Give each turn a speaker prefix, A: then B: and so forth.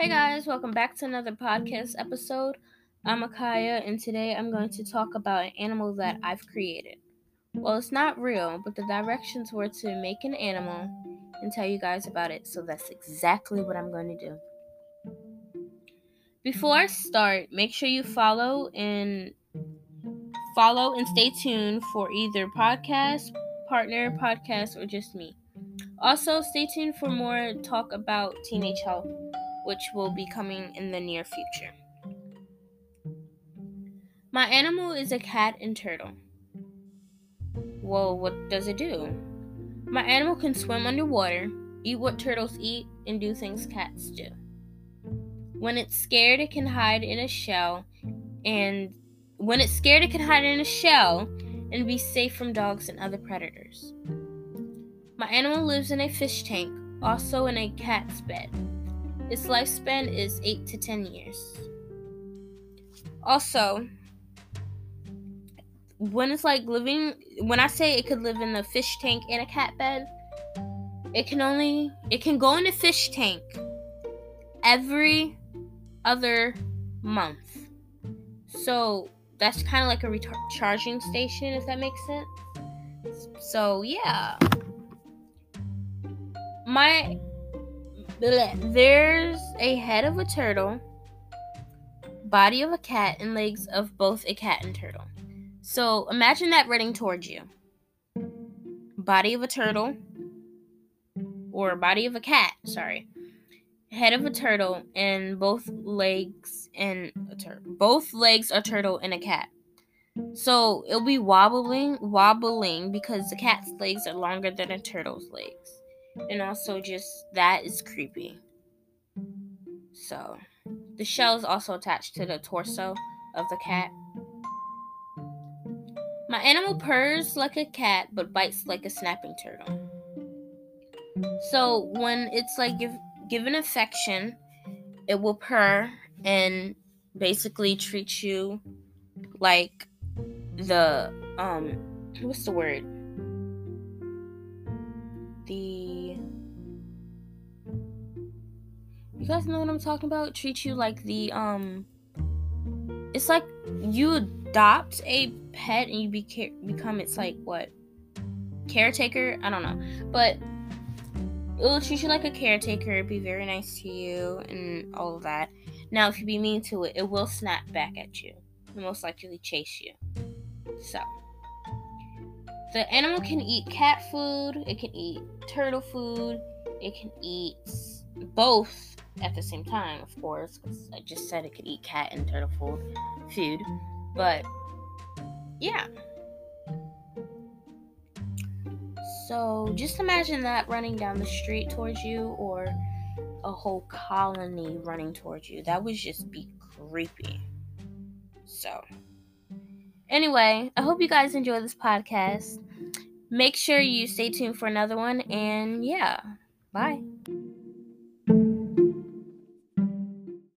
A: Hey guys, welcome back to another podcast episode. I'm Akaya, and today I'm going to talk about an animal that I've created. Well, it's not real, but the directions were to make an animal and tell you guys about it, so that's exactly what I'm going to do. Before I start, make sure you follow and follow and stay tuned for either podcast, partner podcast, or just me. Also, stay tuned for more talk about teenage health which will be coming in the near future. My animal is a cat and turtle. Well, what does it do? My animal can swim underwater, eat what turtles eat, and do things cats do. When it's scared, it can hide in a shell, and when it's scared, it can hide in a shell and be safe from dogs and other predators. My animal lives in a fish tank, also in a cat's bed. Its lifespan is 8 to 10 years. Also, when it's like living, when I say it could live in a fish tank in a cat bed, it can only, it can go in a fish tank every other month. So that's kind of like a recharging station, if that makes sense. So yeah. My there's a head of a turtle, body of a cat, and legs of both a cat and turtle. So imagine that running towards you. Body of a turtle, or body of a cat, sorry. Head of a turtle and both legs and a turtle. Both legs a turtle and a cat. So it'll be wobbling, wobbling because the cat's legs are longer than a turtle's legs and also just that is creepy. So, the shell is also attached to the torso of the cat. My animal purrs like a cat but bites like a snapping turtle. So, when it's like give, given affection, it will purr and basically treat you like the um what's the word? Guys know what I'm talking about? Treat you like the um it's like you adopt a pet and you be- become its like what? Caretaker? I don't know. But it will treat you like a caretaker be very nice to you and all of that. Now if you be mean to it it will snap back at you and most likely chase you. So the animal can eat cat food, it can eat turtle food, it can eat both at the same time, of course, because I just said it could eat cat and turtle food. Food. But yeah. So just imagine that running down the street towards you or a whole colony running towards you. That would just be creepy. So Anyway, I hope you guys enjoy this podcast. Make sure you stay tuned for another one, and yeah, bye.